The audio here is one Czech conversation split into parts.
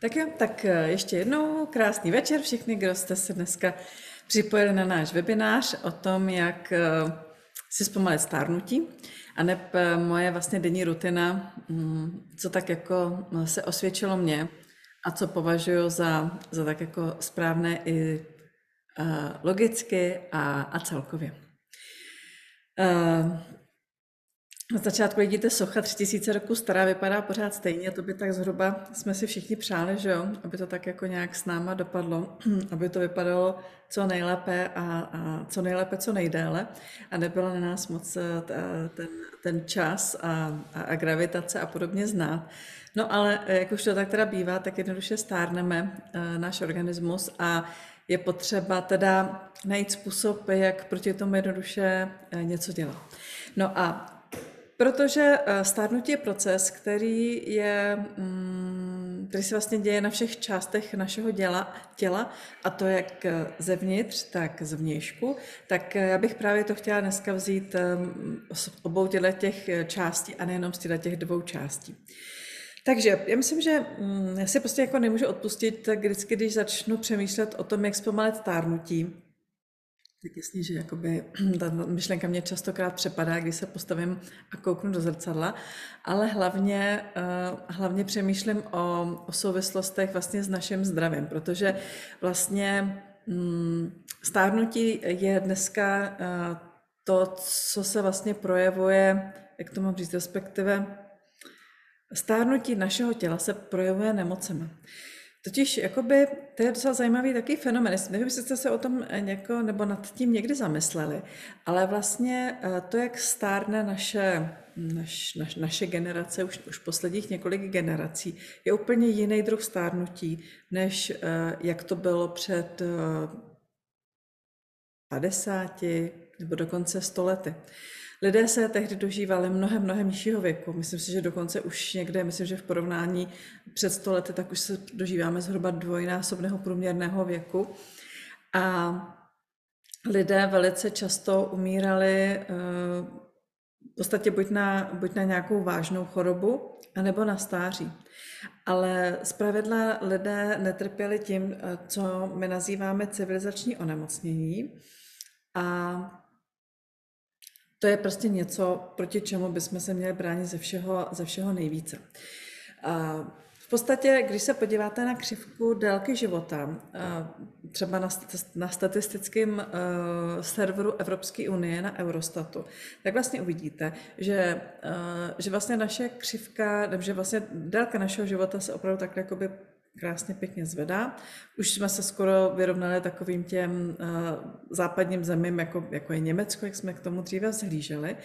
Tak jo, tak eh, ještě jednou krásný večer všechny, kdo jste se dneska připojili na náš webinář o tom, jak eh, si zpomalit stárnutí. A neb eh, moje vlastně denní rutina, mm, co tak jako se osvědčilo mně a co považuji za, za tak jako správné i logicky a, a celkově. Na začátku vidíte socha 3000 roku stará, vypadá pořád stejně, to by tak zhruba jsme si všichni přáli, že jo, aby to tak jako nějak s náma dopadlo, aby to vypadalo co nejlépe a, a co nejlépe, co nejdéle a nebylo na nás moc eh, ten, ten čas a, a, a gravitace a podobně znát. No ale eh, jak už to tak teda bývá, tak jednoduše stárneme eh, náš organismus a je potřeba teda najít způsob, jak proti tomu jednoduše něco dělat. No a Protože eh, stárnutí je proces, který, je, mm, který se vlastně děje na všech částech našeho děla, těla, a to jak eh, zevnitř, tak zvnějšku, tak eh, já bych právě to chtěla dneska vzít z obou těch částí a nejenom z těch dvou částí. Takže já myslím, že mm, já si prostě jako nemůžu odpustit tak vždycky, když začnu přemýšlet o tom, jak zpomalit stárnutí, tak jasně, že jakoby, ta myšlenka mě častokrát přepadá, když se postavím a kouknu do zrcadla, ale hlavně, uh, hlavně přemýšlím o, o souvislostech vlastně s naším zdravím, protože vlastně um, stárnutí je dneska uh, to, co se vlastně projevuje, jak to mám říct, respektive stárnutí našeho těla se projevuje nemocemi. Totiž, jakoby, to je docela zajímavý takový fenomen. Nevím, jestli jste se o tom něko, nebo nad tím někdy zamysleli, ale vlastně eh, to, jak stárne naše, naš, naš, naše generace, už, už posledních několik generací, je úplně jiný druh stárnutí, než eh, jak to bylo před 50 eh, nebo dokonce 100 lety. Lidé se tehdy dožívali mnohem, mnohem nižšího věku. Myslím si, že dokonce už někde, myslím, že v porovnání před 100 lety, tak už se dožíváme zhruba dvojnásobného průměrného věku. A lidé velice často umírali eh, v podstatě buď na, buď na nějakou vážnou chorobu, anebo na stáří. Ale zpravidla lidé netrpěli tím, eh, co my nazýváme civilizační onemocnění. A to je prostě něco, proti čemu bychom se měli bránit ze všeho, ze všeho nejvíce. V podstatě, když se podíváte na křivku délky života, třeba na, na statistickém serveru Evropské unie, na Eurostatu, tak vlastně uvidíte, že, že vlastně naše křivka, že vlastně délka našeho života se opravdu takhle jakoby krásně pěkně zvedá. Už jsme se skoro vyrovnali takovým těm uh, západním zemím, jako, jako je Německo, jak jsme k tomu dříve zhlíželi.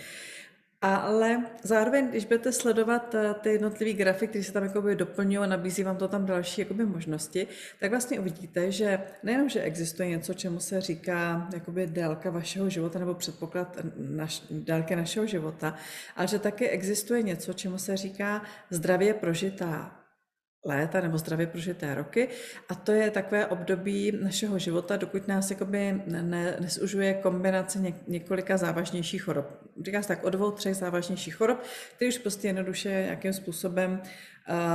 Ale zároveň, když budete sledovat uh, ty jednotlivé grafy, které se tam jakoby doplňují a nabízí vám to tam další jakoby možnosti, tak vlastně uvidíte, že nejenom, že existuje něco, čemu se říká jakoby délka vašeho života nebo předpoklad naš, délky našeho života, ale že také existuje něco, čemu se říká zdravě prožitá léta nebo zdravě prožité roky a to je takové období našeho života, dokud nás jakoby ne, nesužuje kombinace ně, několika závažnějších chorob. Říká se tak o dvou, třech závažnějších chorob, které už prostě jednoduše nějakým způsobem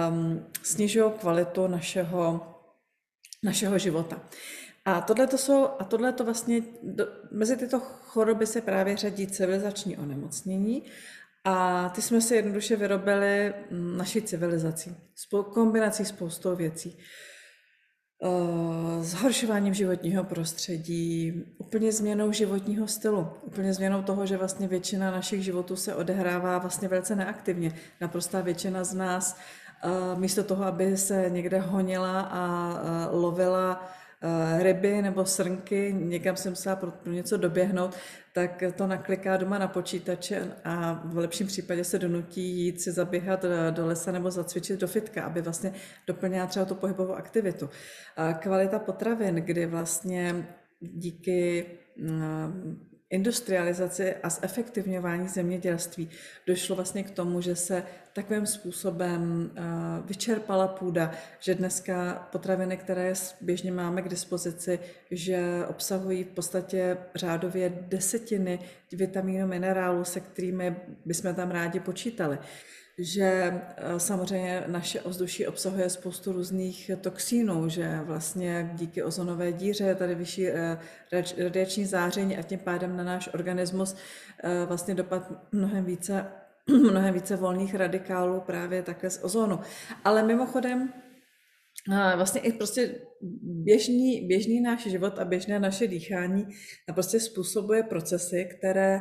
um, snižují kvalitu našeho, našeho života. A tohle to jsou, a tohle to vlastně, do, mezi tyto choroby se právě řadí civilizační onemocnění a ty jsme si jednoduše vyrobili mm, naší civilizací. Kombinací spoustou věcí. Uh, zhoršováním životního prostředí, úplně změnou životního stylu, úplně změnou toho, že vlastně většina našich životů se odehrává vlastně velice neaktivně. Naprostá většina z nás uh, místo toho, aby se někde honila a uh, lovila Eh, ryby nebo srnky, někam jsem musela pro, něco doběhnout, tak to nakliká doma na počítače a v lepším případě se donutí jít si zaběhat eh, do lesa nebo zacvičit do fitka, aby vlastně doplnila třeba tu pohybovou aktivitu. Kvalita potravin, kdy vlastně díky mm, industrializaci a zefektivňování zemědělství došlo vlastně k tomu, že se takovým způsobem eh, vyčerpala půda, že dneska potraviny, které běžně máme k dispozici, že obsahují v podstatě řádově desetiny vitamínů, minerálů, se kterými bychom tam rádi počítali. Že eh, samozřejmě naše ovzduší obsahuje spoustu různých toxínů, že vlastně díky ozonové díře je tady vyšší eh, radiační záření a tím pádem na náš organismus eh, vlastně dopad mnohem více mnohem více volných radikálů právě také z ozonu. Ale mimochodem, vlastně i prostě běžný, běžný náš život a běžné naše dýchání prostě způsobuje procesy, které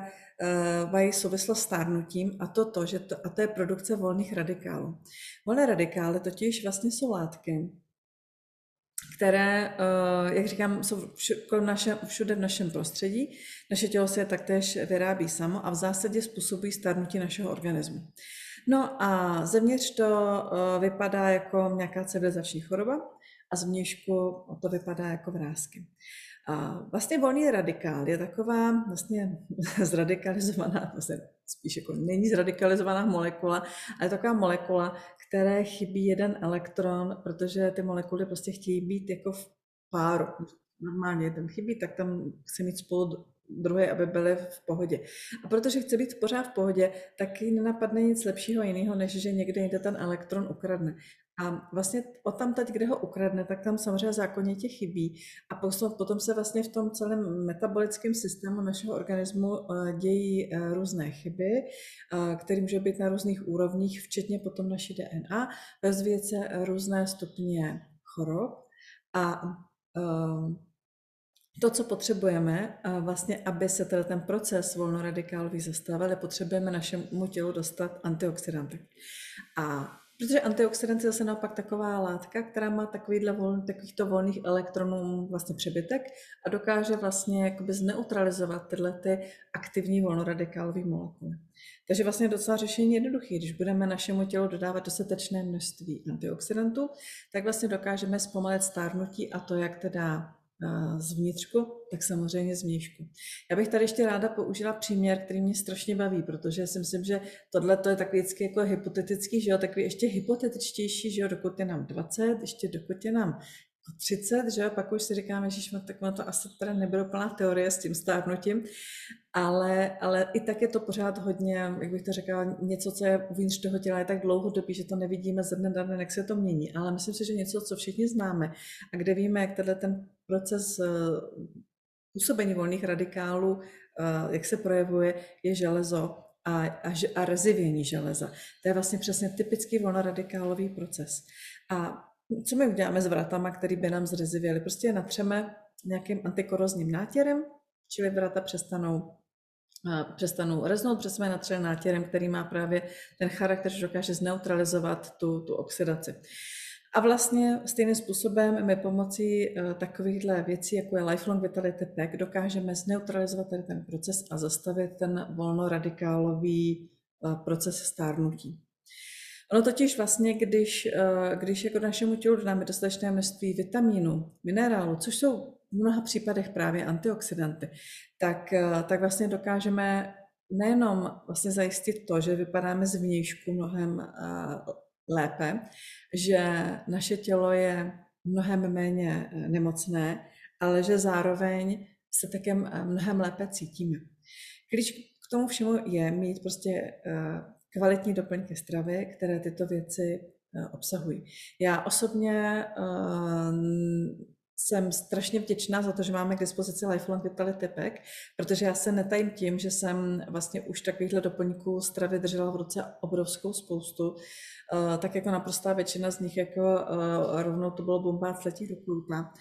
mají souvislost s stárnutím a to, to, že to, a to je produkce volných radikálů. Volné radikály totiž vlastně jsou látky, které, uh, jak říkám, jsou všude, naše, všude v našem prostředí. Naše tělo se je taktéž vyrábí samo a v zásadě způsobují stárnutí našeho organismu. No a zevnitř to uh, vypadá jako nějaká civilizační choroba a zvnějšku to vypadá jako vrázky. A vlastně volný radikál je taková vlastně zradikalizovaná, vlastně spíš jako není zradikalizovaná molekula, ale je taková molekula, které chybí jeden elektron, protože ty molekuly prostě chtějí být jako v páru. Normálně ten chybí, tak tam chce mít spolu druhý, aby byly v pohodě. A protože chce být pořád v pohodě, tak ji nenapadne nic lepšího jiného, než že někde jinde ten elektron ukradne. A vlastně o tam teď, kde ho ukradne, tak tam samozřejmě zákonitě chybí. A potom se vlastně v tom celém metabolickém systému našeho organismu eh, dějí eh, různé chyby, eh, které může být na různých úrovních, včetně potom naší DNA, rozvíjet se různé stupně chorob. A to, co potřebujeme, vlastně, aby se teda ten proces volnoradikálový zastavil, potřebujeme našemu tělu dostat antioxidanty. A Protože antioxidant je zase naopak taková látka, která má takovýhle vol, takovýchto volných elektronů vlastně přebytek a dokáže vlastně jakoby zneutralizovat tyhle ty aktivní volnoradikálové molekuly. Takže vlastně docela řešení je jednoduché. Když budeme našemu tělu dodávat dostatečné množství antioxidantů, tak vlastně dokážeme zpomalit stárnutí a to, jak teda zvnitřku, tak samozřejmě zvnějšku. Já bych tady ještě ráda použila příměr, který mě strašně baví, protože si myslím, že tohle to je takový vždycky jako hypotetický, že jo, takový ještě hypotetičtější, že jo, dokud je nám 20, ještě dokud je nám 30, že pak už si říkáme, že tak to asi teda nebylo plná teorie s tím stárnutím, ale, ale i tak je to pořád hodně, jak bych to řekla, něco, co je uvnitř toho těla je tak dlouhodobý, že to nevidíme ze dne na den, jak se to mění. Ale myslím si, že něco, co všichni známe a kde víme, jak tenhle ten proces eh, působení volných radikálů, eh, jak se projevuje, je železo a, a, a rezivění železa. To je vlastně přesně typický volnoradikálový proces. A co my uděláme s vratama, který by nám zrezivěly? Prostě je natřeme nějakým antikorozním nátěrem, čili vrata přestanou přestanou reznout, protože jsme natřeli nátěrem, který má právě ten charakter, že dokáže zneutralizovat tu, tu oxidaci. A vlastně stejným způsobem my pomocí uh, takovýchhle věcí, jako je Lifelong Vitality Pack, dokážeme zneutralizovat tady ten proces a zastavit ten volnoradikálový uh, proces stárnutí. Ono totiž vlastně, když, uh, když jako našemu tělu dáme dostatečné množství vitamínů, minerálů, což jsou v mnoha případech právě antioxidanty, tak, tak vlastně dokážeme nejenom vlastně zajistit to, že vypadáme zvnějšku mnohem lépe, že naše tělo je mnohem méně eh, nemocné, ale že zároveň se také eh, mnohem lépe cítíme. Když k tomu všemu je mít prostě eh, kvalitní doplňky stravy, které tyto věci obsahují. Já osobně jsem strašně vděčná za to, že máme k dispozici Lifelong Vitality Pack, protože já se netajím tím, že jsem vlastně už takovýchhle doplňků stravy držela v ruce obrovskou spoustu, uh, tak jako naprostá většina z nich jako rovnou to bylo bombát letí do pluta.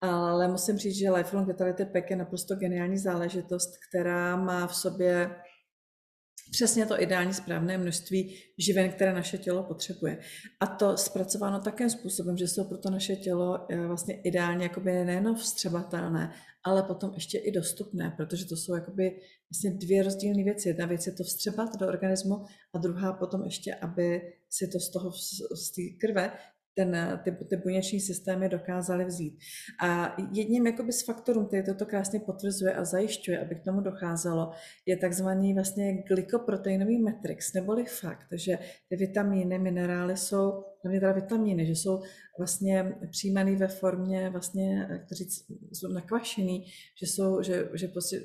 Ale musím říct, že Lifelong Vitality Pack je naprosto geniální záležitost, která má v sobě přesně to ideální správné množství živin, které naše tělo potřebuje. A to zpracováno takým způsobem, že jsou pro to naše tělo eh, vlastně ideálně jakoby nejenom vstřebatelné, ale potom ještě i dostupné, protože to jsou jakoby vlastně dvě rozdílné věci. Jedna věc je to vstřebat do organismu a druhá potom ještě, aby si to z toho z té krve ten, ty, ty buněční systémy dokázaly vzít. A jedním jakoby z faktorů, který toto krásně potvrzuje a zajišťuje, aby k tomu docházelo, je takzvaný vlastně glykoproteinový matrix, neboli fakt, že ty vitamíny, minerály jsou, hlavně teda vitamíny, že jsou vlastně přijímaný ve formě vlastně, kteří jsou nakvašený, že jsou, že, že prostě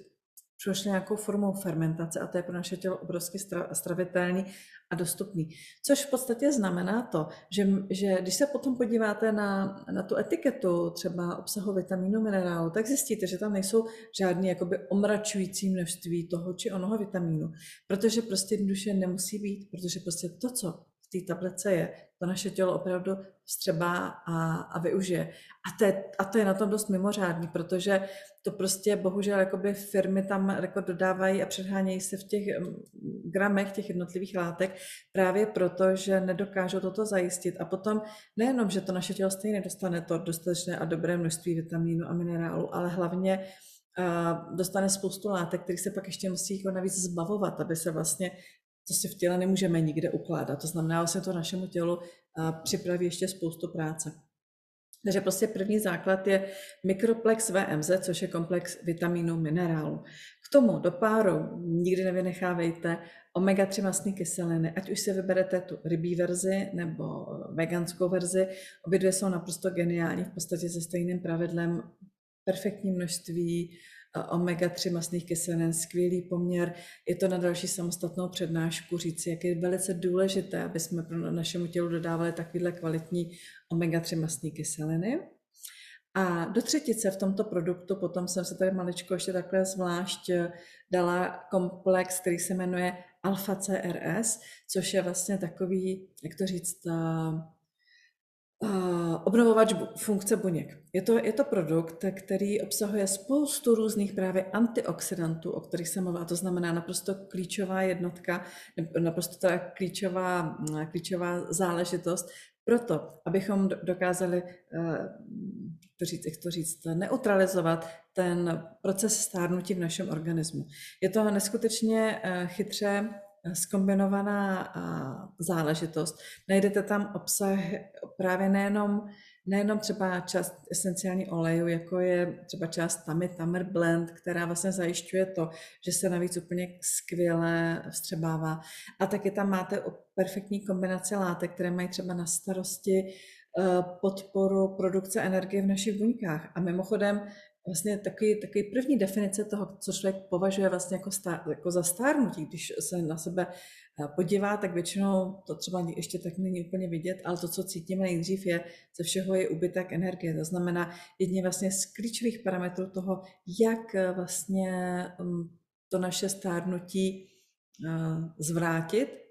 prošly nějakou formou fermentace a to je pro naše tělo obrovsky stravitelný a dostupný. Což v podstatě znamená to, že, že když se potom podíváte na, na tu etiketu třeba obsahu vitamínu, minerálu, tak zjistíte, že tam nejsou žádné jakoby omračující množství toho či onoho vitamínu, protože prostě jednoduše nemusí být, protože prostě to, co v té tablece je, to naše tělo opravdu vstřebá a, a využije. A to, je, a to je na tom dost mimořádný, protože to prostě bohužel jakoby firmy tam jako dodávají a předhánějí se v těch mm, gramech těch jednotlivých látek právě proto, že nedokážou toto zajistit. A potom nejenom, že to naše tělo stejně dostane to dostatečné a dobré množství vitamínu a minerálu, ale hlavně uh, dostane spoustu látek, kterých se pak ještě musí jako navíc zbavovat, aby se vlastně to si v těle nemůžeme nikde ukládat. To znamená, že se to našemu tělu připraví ještě spoustu práce. Takže prostě první základ je mikroplex VMZ, což je komplex vitamínů, minerálu. K tomu do páru nikdy nevynechávejte omega-3 masné kyseliny, ať už si vyberete tu rybí verzi nebo veganskou verzi. Obě dvě jsou naprosto geniální, v podstatě se stejným pravidlem perfektní množství omega-3 masných kyselin, skvělý poměr. Je to na další samostatnou přednášku říci, jak je velice důležité, aby jsme pro našemu tělu dodávali takovéhle kvalitní omega-3 masné kyseliny. A do třetice v tomto produktu potom jsem se tady maličko ještě takhle zvlášť dala komplex, který se jmenuje Alpha CRS, což je vlastně takový, jak to říct, obnovovač funkce buněk. Je to, je to produkt, který obsahuje spoustu různých právě antioxidantů, o kterých jsem mluvila. To znamená naprosto klíčová jednotka, naprosto ta klíčová, klíčová záležitost proto, abychom dokázali eh, to říct, jak to říct, neutralizovat ten proces stárnutí v našem organismu. Je to neskutečně eh, chytře skombinovaná záležitost. Najdete tam obsah právě nejenom, nejenom třeba část esenciální oleju, jako je třeba část Tami Tamer Blend, která vlastně zajišťuje to, že se navíc úplně skvěle vstřebává. A taky tam máte perfektní kombinace látek, které mají třeba na starosti eh, podporu produkce energie v našich buňkách. A mimochodem vlastně takový, takový první definice toho, co člověk považuje vlastně jako, stár, jako za stárnutí, když se na sebe eh, podívá, tak většinou to třeba ještě tak není úplně vidět, ale to, co cítíme nejdřív, je ze všeho je ubytek energie. To znamená jedně vlastně z klíčových parametrů toho, jak eh, vlastně mm, to naše stárnutí eh, zvrátit,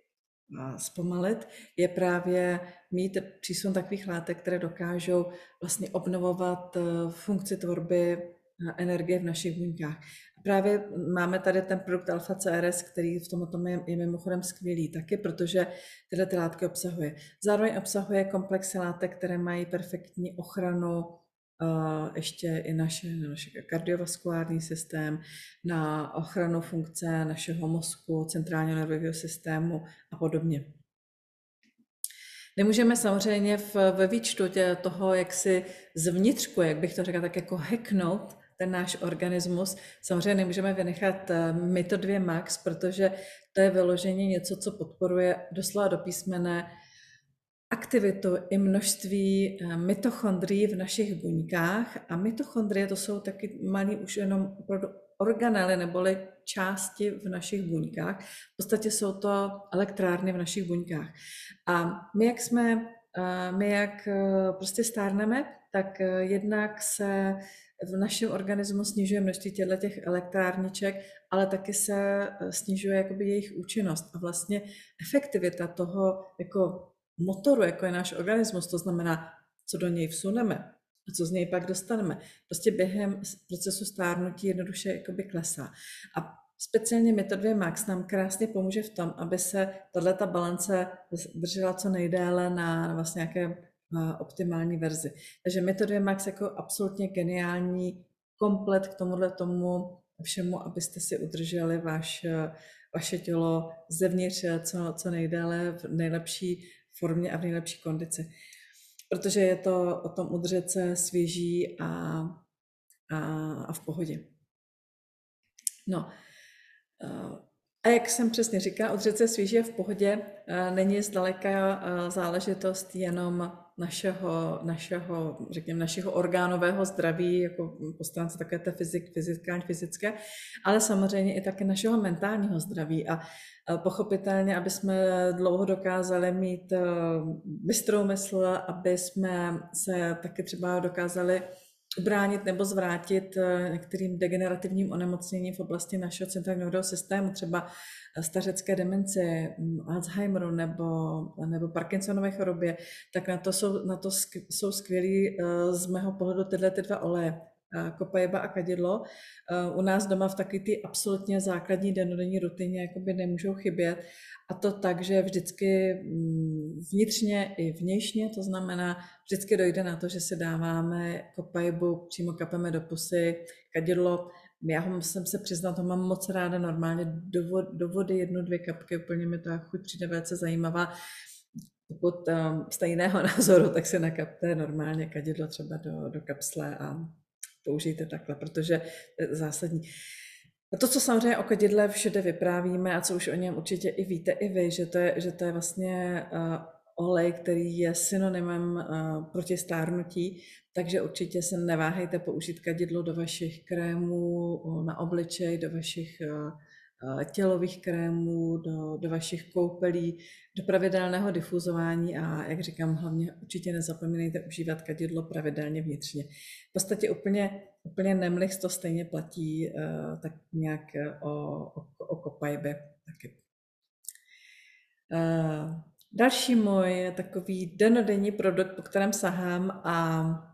zpomalit, je právě mít přísun takových látek, které dokážou vlastně obnovovat eh, funkci tvorby eh, energie v našich buňkách. Právě máme tady ten produkt Alpha CRS, který v tomto je, je mimochodem skvělý taky, protože tyhle ty látky obsahuje. Zároveň obsahuje komplex látek, které mají perfektní ochranu ještě i naše, naše kardiovaskulární systém, na ochranu funkce našeho mozku, centrálního nervového systému a podobně. Nemůžeme samozřejmě v, ve výčtu tě, toho, jak si zvnitřku, jak bych to řekla, tak jako hacknout ten náš organismus, samozřejmě nemůžeme vynechat eh, Mito 2 Max, protože to je vyloženě něco, co podporuje doslova do písmene aktivitu i množství eh, mitochondrií v našich buňkách a mitochondrie to jsou taky malý už jenom organely neboli části v našich buňkách. V podstatě jsou to elektrárny v našich buňkách. A my, jak jsme, eh, my jak eh, prostě stárneme, tak jednak se v našem organismu snižuje množství těchto těch elektrárniček, ale taky se snižuje jakoby jejich účinnost a vlastně efektivita toho jako motoru, jako je náš organismus, to znamená, co do něj vsuneme a co z něj pak dostaneme, prostě během procesu stárnutí jednoduše jakoby klesá. A speciálně Mito2 Max nám krásně pomůže v tom, aby se tato balance držela co nejdéle na vlastně nějaké optimální verzi. Takže Mito2 Max jako absolutně geniální komplet k tomuhle tomu všemu, abyste si udrželi váš, vaše tělo zevnitř co, co nejdéle v nejlepší formě a v nejlepší kondici. Protože je to o tom udržet se svěží a, a, a v pohodě. No, eh, a jak jsem přesně říkala, udržet se svěží a v pohodě není zdaleka eh, záležitost jenom našeho, našeho, řekněme, našeho orgánového zdraví, jako po stránce také té fyzik, fyzikální, fyzické, ale samozřejmě i také našeho mentálního zdraví. A pochopitelně, aby jsme dlouho dokázali mít bystrou mysl, aby jsme se taky třeba dokázali ubránit nebo zvrátit eh, některým degenerativním onemocněním v oblasti našeho centrálního systému, třeba stařecké demence, mm, Alzheimeru nebo, nebo Parkinsonové chorobě, tak na to jsou, na to jsou skvělí eh, z mého pohledu tyhle ty dva oleje. Kopajeba a kadidlo. U nás doma v taky ty absolutně základní denodenní rutině jakoby nemůžou chybět. A to tak, že vždycky mm, vnitřně i vnějšně, to znamená, vždycky dojde na to, že si dáváme kopajbu, přímo kapeme do pusy, kadidlo. Já jsem se přiznat, to mám moc ráda normálně do, vody, do vody jednu, dvě kapky, úplně mi ta chuť přijde velice zajímavá. Pokud um, jste jiného názoru, tak si nakapte normálně kadidlo třeba do, do kapsle a použijte takhle, protože zásadní. A to, co samozřejmě o kadidle všude vyprávíme a co už o něm určitě i víte i vy, že to je, že to je vlastně uh, olej, který je synonymem uh, proti stárnutí, takže určitě se neváhejte použít kadidlo do vašich krémů na obličej, do vašich uh, tělových krémů, do, do vašich koupelí, do pravidelného difuzování a, jak říkám, hlavně určitě nezapomeňte užívat kadidlo pravidelně vnitřně. V podstatě úplně, úplně nemlich to stejně platí uh, tak nějak o, o, o kopajbě taky. Uh, další můj takový denodenní produkt, po kterém sahám a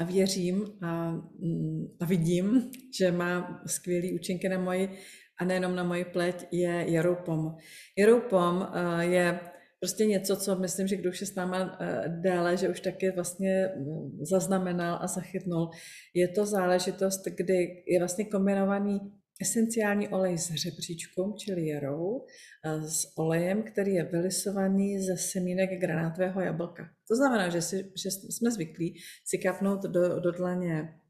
a věřím a, mm, a vidím, že má skvělé účinky na moji a nejenom na moji pleť, je Jaroupom. Jaroupom eh, je prostě něco, co myslím, že kdo už je s náma eh, déle, že už taky vlastně mm, zaznamenal a zachytnul. Je to záležitost, kdy je vlastně kombinovaný esenciální olej s řepříčkou, čili jarou, s olejem, který je vylisovaný ze semínek granátového jablka. To znamená, že, si, že jsme zvyklí si kapnout do, do dlaně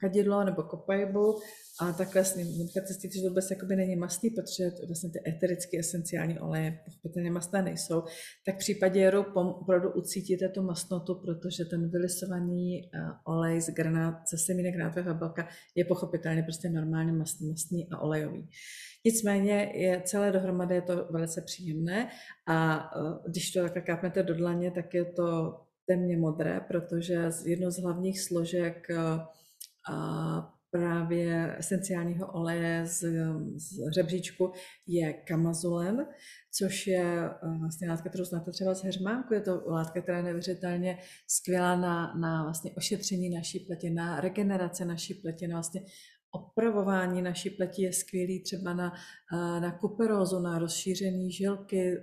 kadidlo nebo kopajbu a takhle s ním zjistit, že vůbec jakoby není mastný, protože vlastně ty eterické esenciální oleje pochopitelně mastné nejsou, tak v případě jeru opravdu ucítíte tu mastnotu, protože ten vylisovaný olej z granát, ze semínek granátového jablka je pochopitelně prostě normálně mastný, mastný a olejový. Nicméně je celé dohromady je to velice příjemné a když to takhle kápnete do dlaně, tak je to temně modré, protože jednou z hlavních složek a právě esenciálního oleje z, z hřebříčku je kamazulen, což je eh, vlastně látka, kterou znáte třeba z heřmánku. Je to látka, která je neuvěřitelně skvělá na, na vlastně ošetření naší pleti, na regeneraci naší pleti, na vlastně opravování naší pleti je skvělý třeba na, eh, na kuperózu, na rozšíření žilky,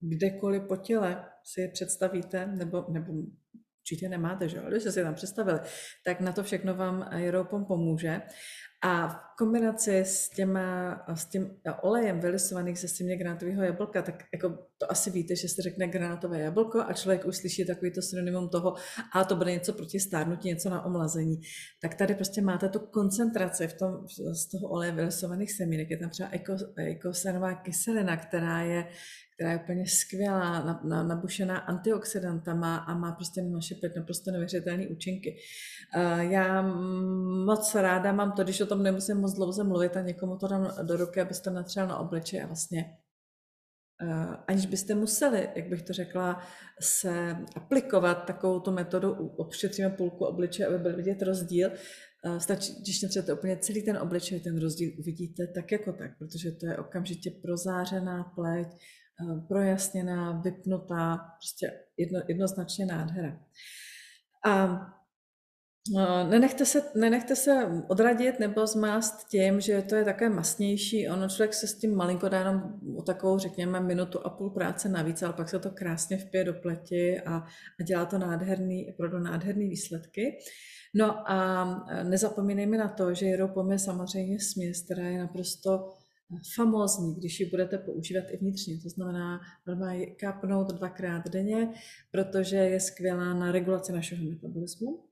kdekoliv po těle si je představíte, nebo, nebo určitě nemáte, že jo? Když jste si tam představili, tak na to všechno vám Europom pomůže. A v kombinaci s, těma, s tím olejem vylisovaných ze stěmě granátového jablka, tak jako to asi víte, že se řekne granátové jablko a člověk už slyší takový to synonymum toho, a to bude něco proti stárnutí, něco na omlazení. Tak tady prostě máte tu koncentraci v tom, z toho oleje vylisovaných semínek. Je tam třeba ekosenová kyselina, která je, která je úplně skvělá, na, na, nabušená antioxidantama a má prostě na naše naprosto neuvěřitelné účinky. Uh, já moc ráda mám to, když o tom nemusím moc dlouze mluvit a někomu to dám do ruky, abyste natřel na obličej a vlastně uh, aniž byste museli, jak bych to řekla, se aplikovat takovou tu metodu, obšetříme půlku obličeje, aby byl vidět rozdíl, uh, Stačí, když netřete úplně celý ten obličej, ten rozdíl uvidíte tak jako tak, protože to je okamžitě prozářená pleť, Eh, projasněná, vypnutá, prostě jedno, jednoznačně nádhera. A eh, Nenechte se, nenechte se odradit nebo zmást tím, že to je také masnější. Ono člověk se s tím malinko dá jenom o takovou, řekněme, minutu a půl práce navíc, ale pak se to krásně vpije do pleti a, a dělá to nádherný, opravdu nádherný výsledky. No a eh, nezapomínejme na to, že Jeropom je samozřejmě směs, která je naprosto famózní, když ji budete používat i vnitřně. To znamená normálně kápnout dvakrát denně, protože je skvělá na regulaci našeho metabolismu,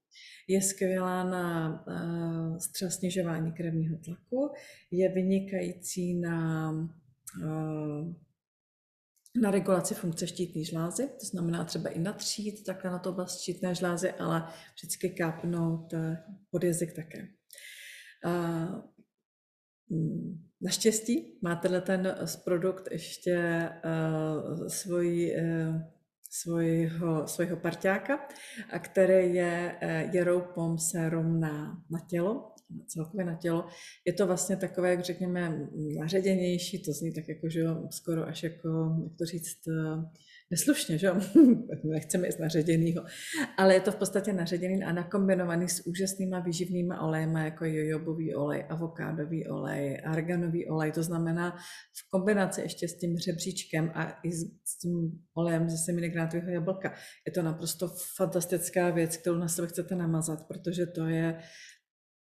je skvělá na uh, třeba snižování krevního tlaku, je vynikající na uh, na regulaci funkce štítné žlázy, to znamená třeba i natřít takhle na to oblast štítné žlázy, ale vždycky kápnout eh, pod jazyk také. Mm, naštěstí má tenhle ten produkt ještě uh, svojho, svojho parťáka, který je uh, Jeroupom serum na, na tělo, celkově na tělo. Je to vlastně takové, jak řekněme, naředěnější, to zní tak jako, že jo, skoro až jako, jak to říct, neslušně, že jo? nechceme jít naředěnýho, ale je to v podstatě naředěný a nakombinovaný s úžasnýma výživnýma olejma, jako jojobový olej, avokádový olej, arganový olej, to znamená v kombinaci ještě s tím řebříčkem a i s tím olejem ze seminegrátového jablka. Je to naprosto fantastická věc, kterou na sebe chcete namazat, protože to je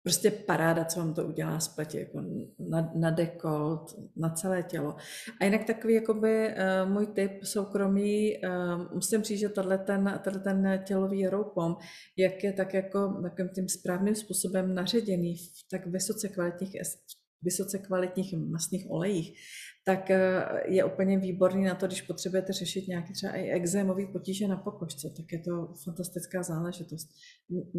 prostě paráda, co vám to udělá z pleti, jako na, na dekolt, na celé tělo. A jinak takový jakoby uh, můj tip soukromý, uh, musím říct, že tohle ten, tohle ten tělový roupom, jak je tak jako takovým tím správným způsobem naředěný v tak vysoce kvalitních, vysoce kvalitních masných olejích, tak eh, je úplně výborný na to, když potřebujete řešit nějaké třeba i exémový potíže na pokožce, tak je to fantastická záležitost.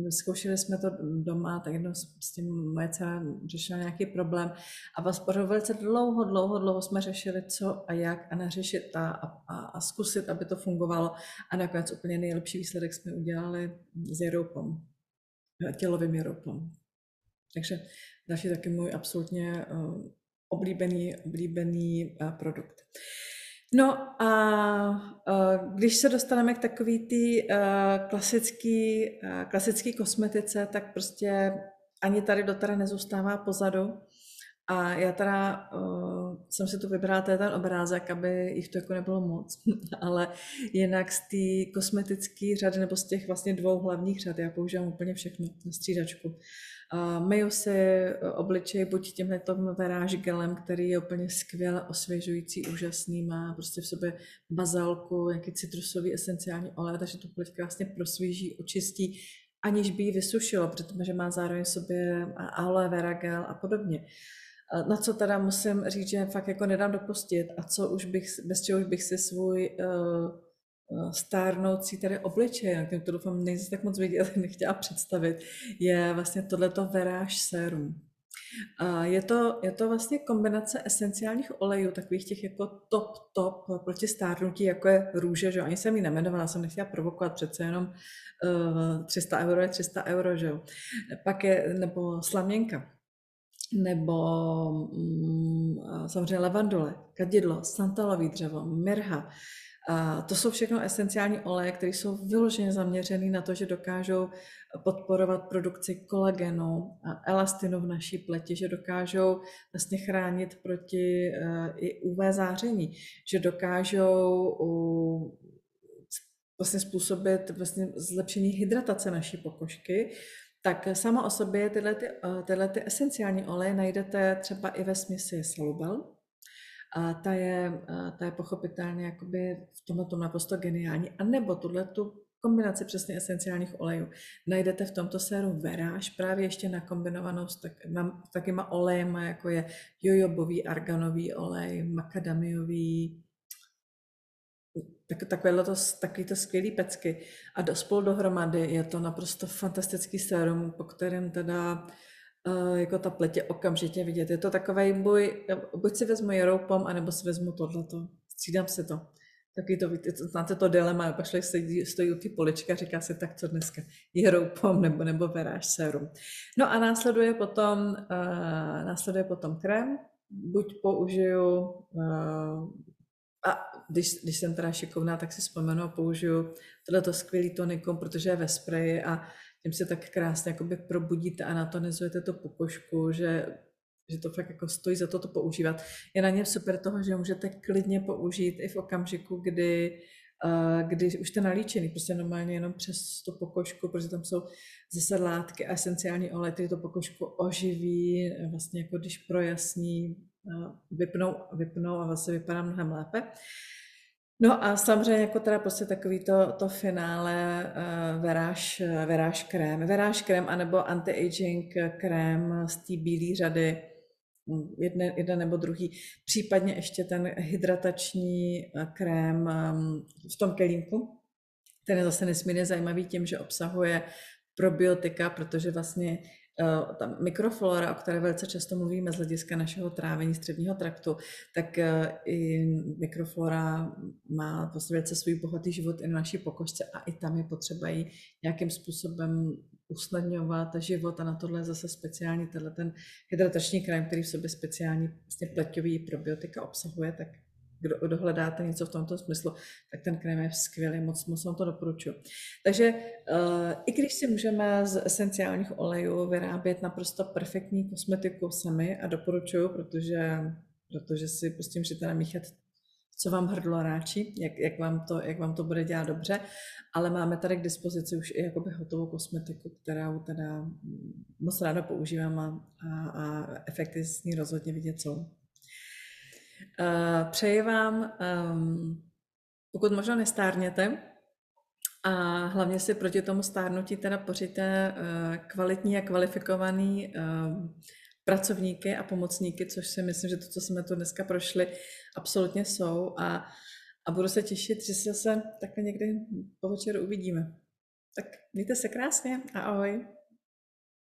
Zkoušeli jsme to doma, tak jednou s tím moje dcera řešila nějaký problém a vás velice dlouho, dlouho, dlouho jsme řešili, co a jak a nařešit a, a, a zkusit, aby to fungovalo a nakonec úplně nejlepší výsledek jsme udělali s jeroupom, tělovým jeroupom. Takže další taky můj absolutně uh, oblíbený, oblíbený uh, produkt. No a uh, když se dostaneme k takový ty uh, klasický, klasický kosmetice, tak prostě ani tady do teda nezůstává pozadu. A já teda uh, jsem si tu vybrala ten obrázek, aby jich to jako nebylo moc, ale jinak z té kosmetické řady nebo z těch vlastně dvou hlavních řad já používám úplně všechno na střídačku. Myju si eh, obličej buď tímhle veráž gelem, který je úplně skvěle osvěžující, úžasný, má prostě v sobě bazalku, nějaký citrusový esenciální olej, takže to pleť krásně prosvíží, očistí, aniž by ji vysušilo, protože má zároveň v sobě aloe vera gel a podobně. Na co teda musím říct, že fakt jako nedám dopustit a co už bych, bez čeho už bych si svůj uh, stárnoucí tady obličej, na to doufám nejsi tak moc vidět, nechtěla představit, je vlastně tohleto veráž sérum. A je to, je to vlastně kombinace esenciálních olejů, takových těch jako top, top proti stárnutí, jako je růže, že ani jsem ji nemenovala, jsem nechtěla provokovat, přece jenom uh, 300 euro je 300 euro, že jo. Pak je, nebo slaměnka, nebo mm, samozřejmě levandule, kadidlo, santalový dřevo, mirha, a to jsou všechno esenciální oleje, které jsou vyloženě zaměřené na to, že dokážou podporovat produkci kolagenu a elastinu v naší pleti, že dokážou vlastně chránit proti uh, i UV záření, že dokážou vlastně způsobit vlastně zlepšení hydratace naší pokožky, tak sama o sobě tyhle, ty, uh, tyhle ty esenciální oleje najdete třeba i ve směsi salubel, a ta je, ta je pochopitelně jakoby v tomto naprosto geniální. A nebo tuhle tu kombinaci přesně esenciálních olejů najdete v tomto séru veráž, právě ještě nakombinovanou s tak, na, takýma olejema, jako je jojobový, arganový olej, makadamiový, tak, takovéhle to, takový to skvělý pecky. A do, spolu dohromady je to naprosto fantastický sérum, po kterém teda jako ta pletě okamžitě vidět. Je to takový boj, buď si vezmu jeroupom, anebo si vezmu tohleto. Střídám se to. Taky to, znáte to dilema, pak člověk stojí, stojí u ty polička a říká si, tak co dneska, jeroupom nebo, nebo veráž sérum. No a následuje potom, uh, následuje potom krém, buď použiju, uh, a když, když jsem teda šikovná, tak si vzpomenu a použiju tohleto skvělý tonikum, protože je ve spreji a tím se tak krásně jakoby probudíte a natonizujete to pokožku, že, že to fakt jako stojí za to to používat. Je na něm super toho, že můžete klidně použít i v okamžiku, kdy Uh, když už jste nalíčený, prostě normálně jenom přes tu pokožku, protože tam jsou zase látky a esenciální olej, které to pokožku oživí, vlastně jako když projasní, uh, vypnou, vypnou a vlastně vypadá mnohem lépe. No a samozřejmě jako teda prostě takový to, to finále uh, veráž, veráž krém. Veráž krém anebo anti-aging krém z té bílé řady mm, jedne, jeden nebo druhý, případně ještě ten hydratační eh, krém ehm, v tom kelímku, ten je zase nesmírně zajímavý tím, že obsahuje probiotika, protože vlastně ta mikroflora, o které velice často mluvíme z hlediska našeho trávení středního traktu, tak eh, i mikroflora má vlastně velice svůj bohatý život i na naší pokožce a i tam je potřeba ji nějakým způsobem usnadňovat život a na tohle je zase speciální tenhle ten hydratační krém, který v sobě speciální vlastně pleťový probiotika obsahuje, tak kdo dohledáte něco v tomto smyslu, tak ten krém je skvělý, moc, moc vám to doporučuji. Takže uh, i když si můžeme z esenciálních olejů vyrábět naprosto perfektní kosmetiku sami a doporučuju, protože, protože si prostě můžete namíchat co vám hrdlo ráčí, jak, jak, vám to, jak vám to bude dělat dobře, ale máme tady k dispozici už i jakoby hotovou kosmetiku, kterou teda moc ráda používám a, a, a efekty z ní rozhodně vidět jsou. Uh, přeji vám, um, pokud možno nestárněte, a hlavně si proti tomu stárnutí teda pořiďte uh, kvalitní a kvalifikovaný uh, pracovníky a pomocníky, což si myslím, že to, co jsme tu dneska prošli, absolutně jsou a, a budu se těšit, že se takhle někdy po večeru uvidíme. Tak mějte se krásně a ahoj.